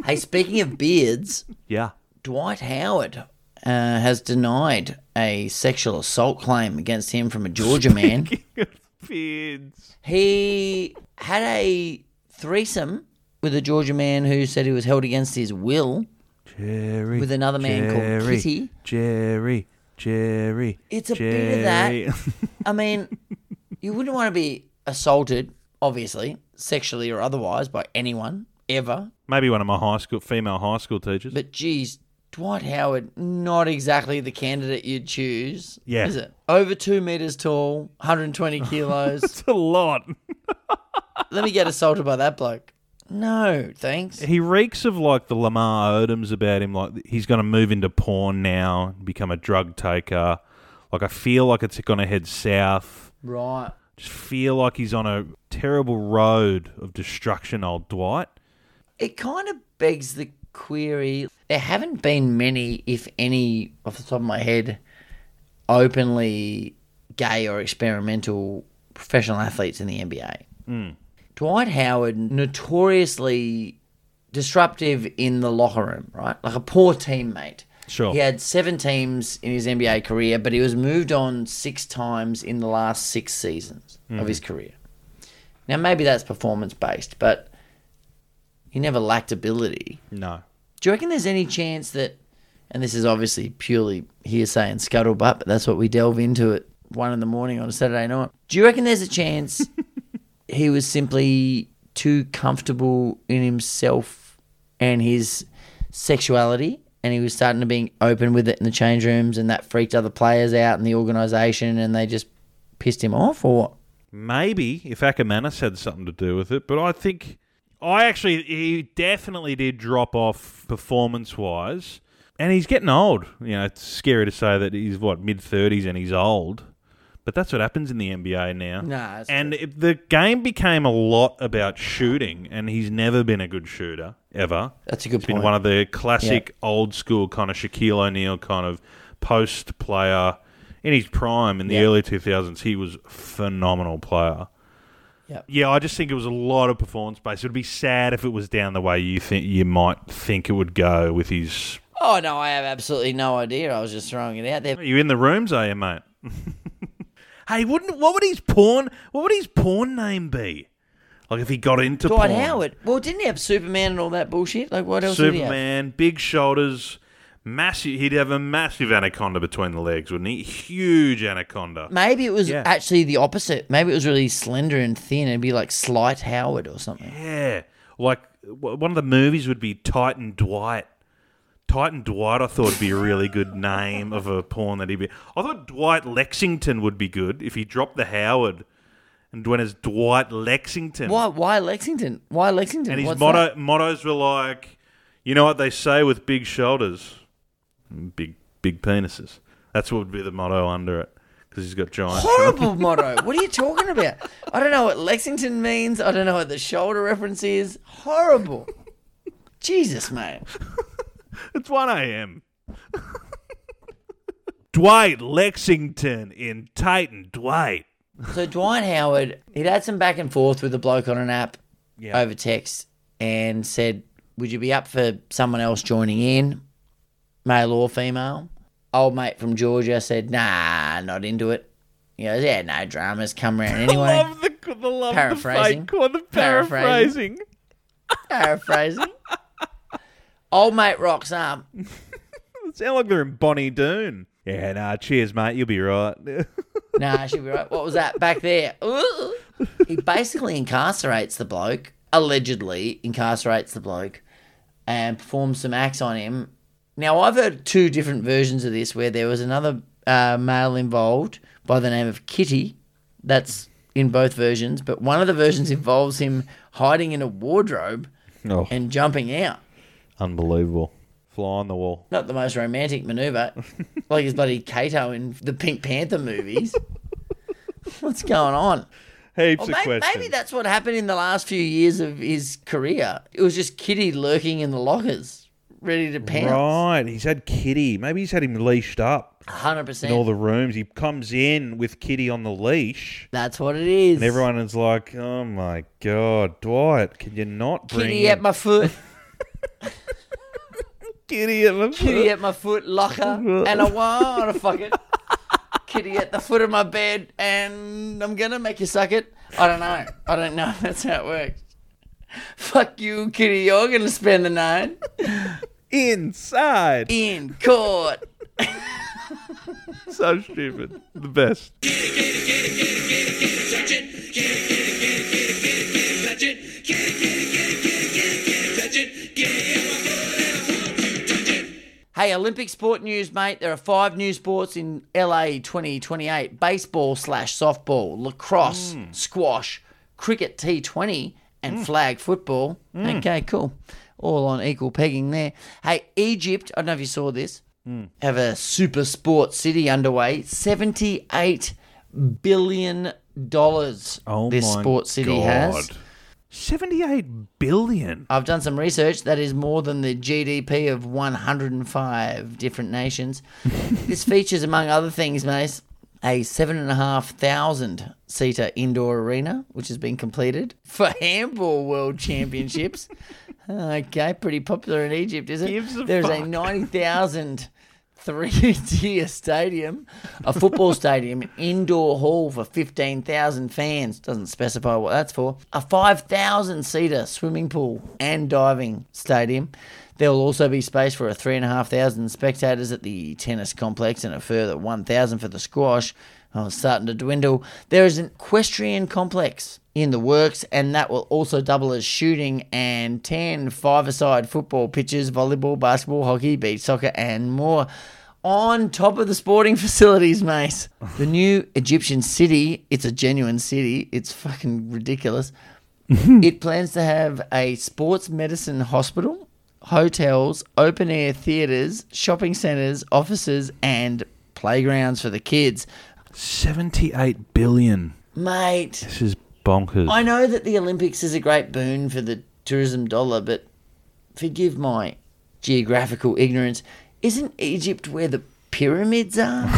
Hey, speaking of beards, yeah. Dwight Howard uh, has denied a sexual assault claim against him from a Georgia man. He had a threesome with a Georgia man who said he was held against his will. Jerry. With another man called Jerry, Kitty. Jerry. Jerry. It's a bit of that. I mean, you wouldn't want to be assaulted, obviously, sexually or otherwise, by anyone ever. Maybe one of my high school female high school teachers. But geez, Dwight Howard, not exactly the candidate you'd choose. Yeah. Is it? Over two meters tall, 120 kilos. That's a lot. Let me get assaulted by that bloke. No, thanks. He reeks of like the Lamar Odoms about him. Like he's going to move into porn now, become a drug taker. Like I feel like it's going to head south. Right. Just feel like he's on a terrible road of destruction, old Dwight. It kind of begs the query. There haven't been many, if any, off the top of my head, openly gay or experimental professional athletes in the NBA. Mm. Dwight Howard, notoriously disruptive in the locker room, right? Like a poor teammate. Sure. He had seven teams in his NBA career, but he was moved on six times in the last six seasons Mhm. of his career. Now, maybe that's performance based, but he never lacked ability. No. Do you reckon there's any chance that, and this is obviously purely hearsay and scuttlebutt, but that's what we delve into at one in the morning on a Saturday night. Do you reckon there's a chance he was simply too comfortable in himself and his sexuality, and he was starting to be open with it in the change rooms, and that freaked other players out in the organisation, and they just pissed him off, or what? Maybe if Ackermanis had something to do with it, but I think I actually he definitely did drop off performance wise, and he's getting old. You know, it's scary to say that he's what mid thirties and he's old, but that's what happens in the NBA now. Nah, it's and if the game became a lot about shooting, and he's never been a good shooter ever. That's a good He's been one of the classic old school kind of Shaquille O'Neal kind of post player. In his prime in the Yeah. early 2000s, he was a phenomenal player. Yep. Yeah, I just think it was a lot of performance based. It would be sad if it was down the way you think you might think it would go with his. Oh, no, I have absolutely no idea. I was just throwing it out there. Are you in the rooms, are you, mate? hey, wouldn't what would his porn? What would his porn name be? Like if he got into Dwight porn? Howard. Well, didn't he have Superman and all that bullshit? Like, what else did he have? Superman, big shoulders, massive. He'd have a massive anaconda between the legs, wouldn't he? Huge anaconda. Maybe it was Yeah. actually the opposite. Maybe it was really slender and thin. It'd be like Slight Howard or something. Yeah, like w- one of the movies would be Titan Dwight. Titan Dwight, I thought would be a really good name of a porn that he'd be. I thought Dwight Lexington would be good if he dropped the Howard and went as Dwight Lexington. Why? Why Lexington? Why Lexington? And his What's motto mottos were like, you know what they say with big shoulders, big big penises. That's what would be the motto under it because he's got giant. Horrible motto. What are you talking about? I don't know what Lexington means. I don't know what the shoulder reference is. Horrible. Jesus, mate. it's one a.m. Dwight Lexington in Titan Dwight. So Dwight Howard, he'd had some back and forth with the bloke on an app Yeah. over text and said, Would you be up for someone else joining in, male or female? Old mate from Georgia said, Nah, not into it. He goes, Yeah, no dramas, come around anyway. I love the, the love Paraphrasing. the fake, the paraphrasing. Paraphrasing. Old mate rocks up. Sound like they're in Bonnie Doon. Yeah, nah, cheers, mate. You'll be right. Nah, she'll be right. What was that back there? Ooh. He basically incarcerates the bloke, allegedly incarcerates the bloke, and performs some acts on him. Now, I've heard two different versions of this where there was another uh, male involved by the name of Kitty. That's in both versions, but one of the versions involves him hiding in a wardrobe Oh. and jumping out. Unbelievable. Fly on the wall. Not the most romantic maneuver, like his bloody Kato in the Pink Panther movies. What's going on? Heaps Or of questions. maybe that's what happened in the last few years of his career. It was just Kitty lurking in the lockers, ready to pounce. Right, he's had Kitty. Maybe he's had him leashed up. One hundred percent. in percent. all the rooms. He comes in with Kitty on the leash. That's what it is. And everyone is like, "Oh my god, Dwight, can you not bring Kitty at my foot. Kitty at my Kitty at my foot locker, and I want to fuck it. Kitty at the foot of my bed, and I'm gonna make you suck it. I don't know. I don't know. If that's how it works. Fuck you, Kitty. You're gonna spend the night inside in court. so stupid. The best. Hey, Olympic sport news, mate. There are five new sports in LA 2028 baseball slash softball, lacrosse, squash, cricket T20, and flag football. Mm. Okay, cool. All on equal pegging there. Hey, Egypt, I don't know if you saw this, Mm. have a super sports city underway. $78 billion Oh this my sports city God. has. 78 billion. I've done some research. That is more than the GDP of 105 different nations. this features, among other things, mate, a seven and a half thousand seater indoor arena, which has been completed for handball world championships. okay, pretty popular in Egypt, is it? There's a fuck. 90,000 three-tier stadium, a football stadium, an indoor hall for 15,000 fans. Doesn't specify what that's for. A 5,000-seater swimming pool and diving stadium. There will also be space for a 3,500 spectators at the tennis complex and a further 1,000 for the squash. Oh, it's starting to dwindle. There is an equestrian complex in the works, and that will also double as shooting and 10 five-a-side football pitches, volleyball, basketball, hockey, beach soccer, and more. On top of the sporting facilities, mate. The new Egyptian city, it's a genuine city. It's fucking ridiculous. it plans to have a sports medicine hospital, hotels, open air theatres, shopping centres, offices, and playgrounds for the kids. 78 billion. Mate, This is bonkers. I know that the Olympics is a great boon for the tourism dollar, but forgive my geographical ignorance. Isn't Egypt where the pyramids are?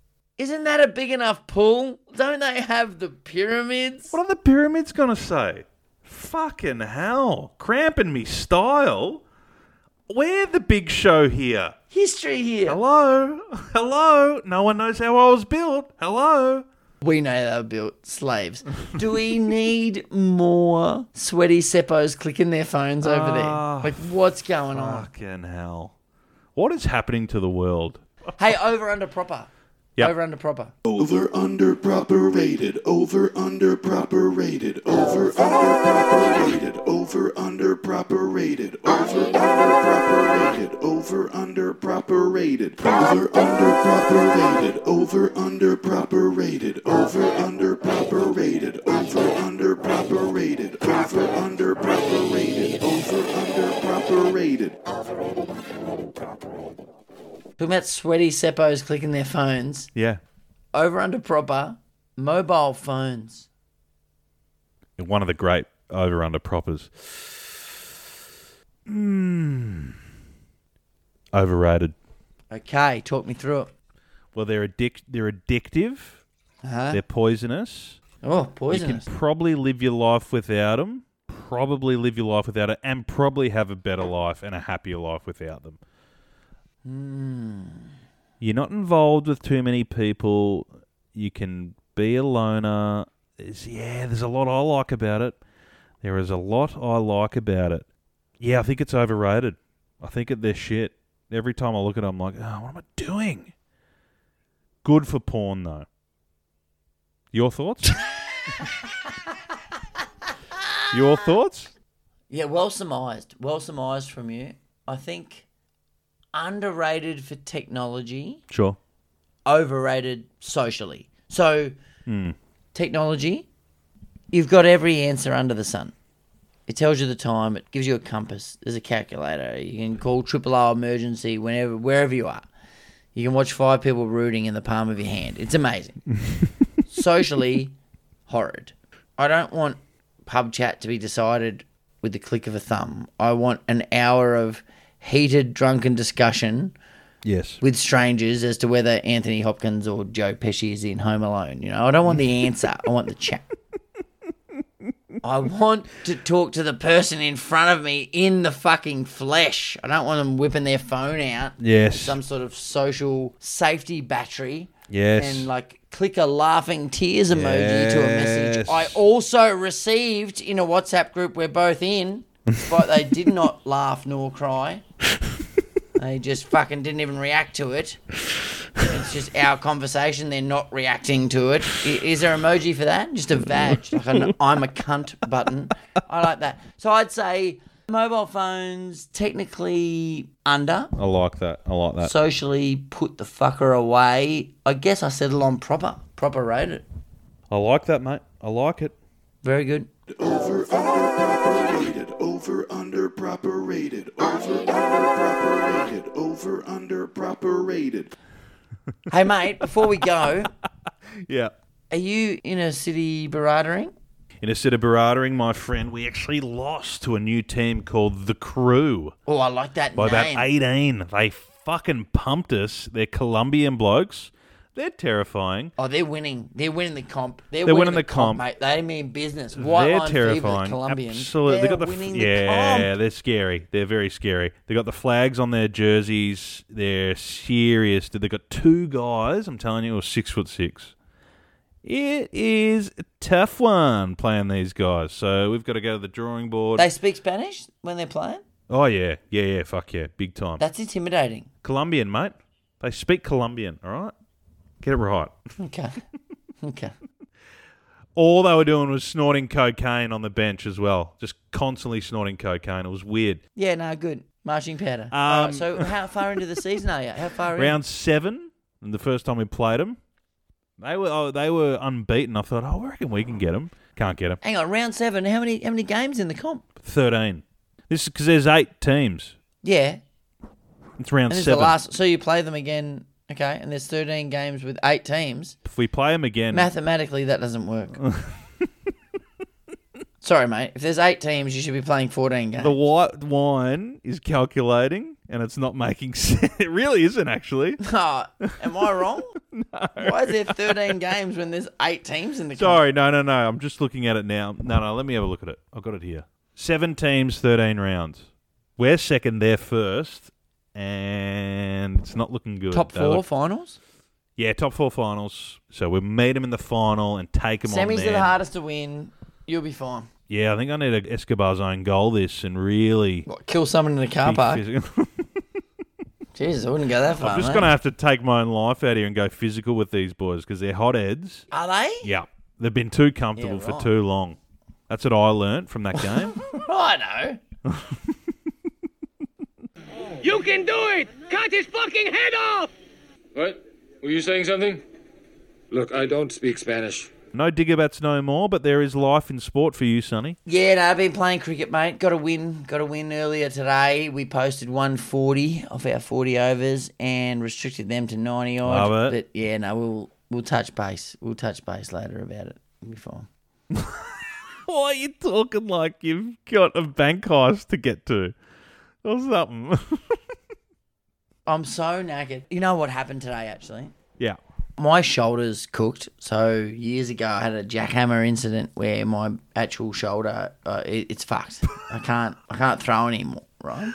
Isn't that a big enough pool? Don't they have the pyramids? What are the pyramids going to say? Fucking hell. Cramping me style. We're the big show here. History here. Hello? Hello? No one knows how I was built. Hello? We know they were built slaves. Do we need more sweaty seppos clicking their phones over Ah, there? Like, what's going on? Fucking hell. What is happening to the world? Hey, over under proper. Yep. Over under proper. Over under proper rated. Over under proper rated. Over under proper rated. Over under proper rated. Over under proper rated. Over under proper rated. Over under proper rated. Over under proper rated. Over under proper rated. Over under proper rated. Over under proper rated. Over under proper rated. Talking about sweaty seppos clicking their phones. Yeah. Over under proper mobile phones. One of the great over under proppers. Hmm. Overrated. Okay, talk me through it. Well, they're addic- they're addictive. Uh-huh. They're poisonous. Oh, poisonous. You can probably live your life without them. Probably live your life without it, and probably have a better life and a happier life without them. Hmm. You're not involved with too many people. You can be a loner. There's, yeah, there's a lot I like about it. There is a lot I like about it. Yeah, I think it's overrated. I think it, they're shit. Every time I look at it, I'm like, oh, what am I doing? Good for porn, though. Your thoughts? Your thoughts? Yeah, well surmised. Well surmised from you. I think underrated for technology, Sure. overrated socially. So, Hmm. technology, you've got every answer under the sun. It tells you the time. It gives you a compass. There's a calculator. You can call triple O emergency whenever, wherever you are. You can watch five people rooting in the palm of your hand. It's amazing. Socially, horrid. I don't want pub chat to be decided with the click of a thumb. I want an hour of heated, drunken discussion Yes. with strangers as to whether Anthony Hopkins or Joe Pesci is in Home Alone. You know, I don't want the answer. I want the chat. I want to talk to the person in front of me in the fucking flesh. I don't want them whipping their phone out. Yes. Some sort of social safety battery. Yes. And like click a laughing tears emoji to a message. I also received in a WhatsApp group we're both in, but they did not laugh nor cry. They just fucking didn't even react to it. It's just our conversation. They're not reacting to it. I- Is there emoji for that? Just a vag, like an "I'm a cunt" button. I like that. So I'd say mobile phones technically under. I like that. I like that. Socially put the fucker away. I guess I settle on proper, proper rated. I like that, mate. I like it. Very good. Over, under, proper rated. Over, under, proper rated. Over, under, proper rated. Over, under, proper rated. Hey mate, before we go, Yeah. are you in a city barattering? In a set of barattering, my friend, we actually lost to a new team called The Crew Oh, I like that by name. about 18. They fucking pumped us. They're Colombian blokes. They're terrifying. Oh, they're winning. They're winning the comp. They're, They're winning, winning the comp. mate. They mean business. White they're line fever, the terrifying. Absolutely. They're they got the winning the yeah. comp. They're scary. They're very scary. They got the flags on their jerseys. They're serious. They got two guys. I'm telling you, are six foot six. It is a tough one playing these guys. So we've got to go to the drawing board. They speak Spanish when they're playing. oh yeah, yeah, yeah. Fuck yeah, big time. That's intimidating. Colombian, mate. They speak Colombian. All right, get it right. Okay. okay. All they were doing was snorting cocaine on the bench as well, just constantly snorting cocaine. It was weird. Yeah, no, good. Marching powder. All right, Um, so how far into the season are you? How far in? Round seven, and the first time we played them, they were oh, they were unbeaten. I thought, oh, I reckon we can get them. Can't get them. Hang on, round seven. How many? How many games in the comp? Thirteen. This is because there's eight teams. Yeah. It's round And this is seven. the last. So you play them again. Okay, and there's 13 games with eight teams. If we play them again, Mathematically, that doesn't work. Sorry, mate. If there's eight teams, you should be playing 14 games. the white wine is calculating, and it's not making sense. It really isn't actually. Oh, am I wrong? Why is there 13 games when there's eight teams in the? Sorry, no, no, no. I'm just looking at it now. No, no. Let me have a look at it. I've got it here. Seven teams, thirteen rounds. We're second, they're first, and it's not looking good. Top They four look- finals? Yeah, top four finals. So we meet them in the final and take them on Semis there. are the hardest to win. You'll be fine. Yeah, I think I need a Escobar's own goal this and really What, kill someone in a car be park? physical. Jesus, I wouldn't go that far. I'm just mate. going to have to take my own life out here and go physical with these boys because they're hotheads. Are they? Yeah, they've been too comfortable Yeah, for right. too long. That's what I learnt from that game. I know. You can do it! Cut his fucking head off! What? Were you saying something? Look, I don't speak Spanish. no diggerbats no more, but there is life in sport for you, Sunny. Yeah, no, I've been playing cricket, mate. Got a win. Got a win earlier today. We posted 140 off our 40 overs and restricted them to 90 odd. Love it. But yeah, no, we'll we'll touch base. We'll touch base later about it. We'll be fine. Why are you talking like you've got a bank heist to get to or something? I'm so knackered. You know what happened today, actually? yeah. My shoulder's cooked. So years ago, I had a jackhammer incident where my actual shoulder, uh, it, it's fucked. I can't, I can't throw anymore. Right.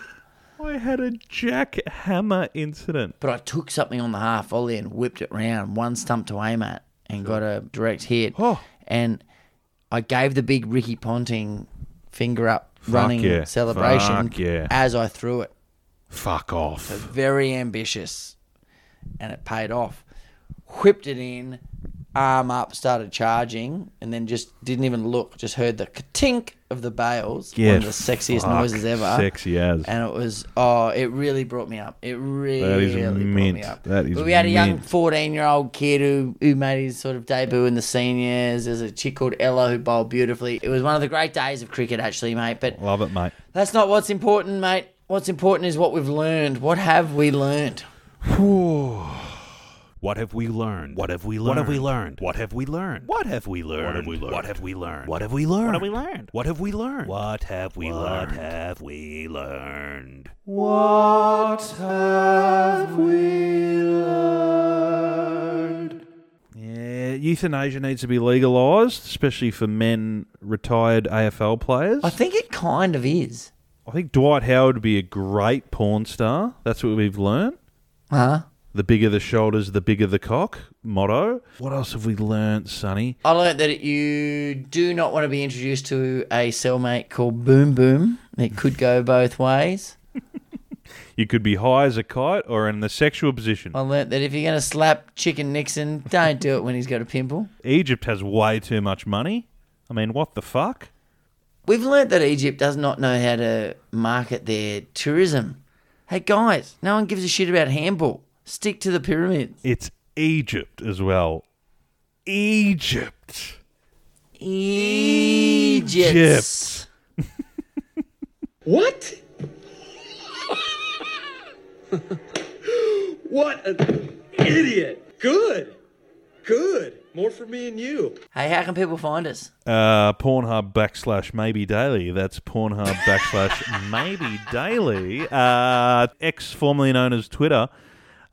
I had a jackhammer incident. But I took something on the half volley and whipped it round, one stump to aim at, and got a direct hit. Oh. And I gave the big Ricky Ponting finger up running yeah. celebration Fuck yeah. as I threw it. Fuck off. So very ambitious, and it paid off. Whipped it in, arm up, started charging, and then just didn't even look. Just heard the tink of the bales. Yeah, one of the sexiest noises ever. sexy as. And it was oh, it really brought me up. It really, is brought mint. me up. That is But we had a young fourteen-year-old kid who who made his sort of debut in the seniors. There's a chick called Ella who bowled beautifully. It was one of the great days of cricket, actually, mate. But Love it, mate. that's not what's important, mate. What's important is what we've learned. What have we learned? What have we learned? What have we learned? What have we learned? What have we learned? What have we learned? What have we learned? What have we learned? What have we learned? What have we learned? What have we learned? What have we learned? What have we learned? Yeah, euthanasia needs to be legalised, especially for men retired AFL players. I think it kind of is. I think Dwight Howard would be a great porn star. That's what we've learned. Huh? The bigger the shoulders, the bigger the cock motto. What else have we learnt, Sunny? I learnt that you do not want to be introduced to a cellmate called Boom Boom. It could go both ways. You could be high as a kite or in the sexual position. I learnt that if you're going to slap Chicken Nixon, don't do it when he's got a pimple. Egypt has way too much money. I mean, what the fuck? We've learnt that Egypt does not know how to market their tourism. Hey guys, no one gives a shit about handball. Stick to the pyramids. It's Egypt as well. Egypt. Egypt. What? what an idiot. Good. Good. More for me and you. Hey, how can people find us? Uh, Pornhub backslash maybe daily. That's Pornhub backslash maybe daily. Uh, X, formerly known as Twitter,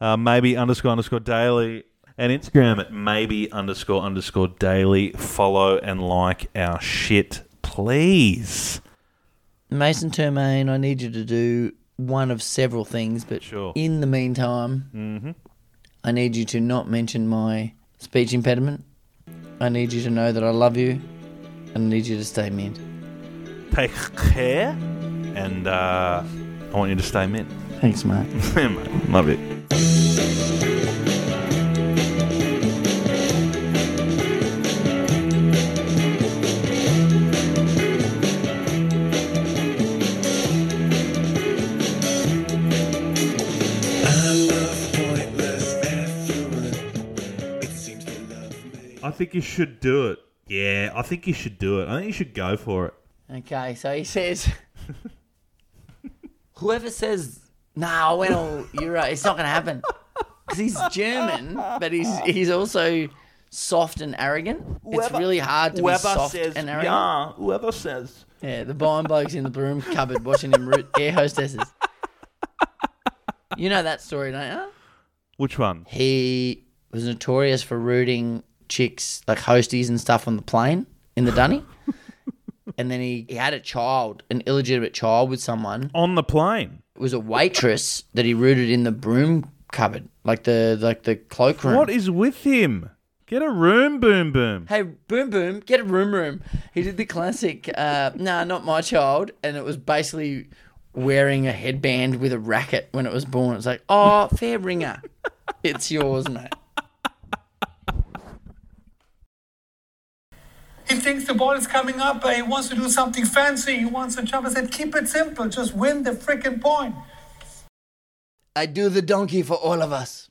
uh, maybe underscore underscore daily. And Instagram at maybe underscore underscore daily. Follow and like our shit, please. Mason Termaine, I need you to do one of several things, but sure. in the meantime, Mhm. I need you to not mention my speech impediment. I need you to know that I love you, and I need you to stay mint. Take care. And uh, I want you to stay mint. Thanks, mate. Mate. Love it. Think you should do it. Yeah, I think you should do it. I think you should go for it. Okay, so he says, whoever says, "Nah, I went all Euro," it's not going to happen because he's German, but he's he's also soft and arrogant. it's really hard to be whoever soft says, and arrogant. "Yeah," whoever says. Yeah, the blind blokes in the broom cupboard watching him root air hostesses. You know that story, don't you? Which one? He was notorious for rooting chicks, like hosties and stuff, on the plane in the dunny. and then he, he had a child, an illegitimate child with someone. On the plane? It was a waitress that he rooted in the broom cupboard, like the like the cloakroom. What is with him? Get a room, boom, boom. Hey, boom, boom, get a room, room. He did the classic, uh, nah, not my child. And it was basically wearing a headband with a racket when it was born. It's like, oh, fair ringer. It's yours, mate. He thinks the ball is coming up, but he wants to do something fancy. He wants to jump. I said, keep it simple. Just win the freaking point. I do the donkey for all of us.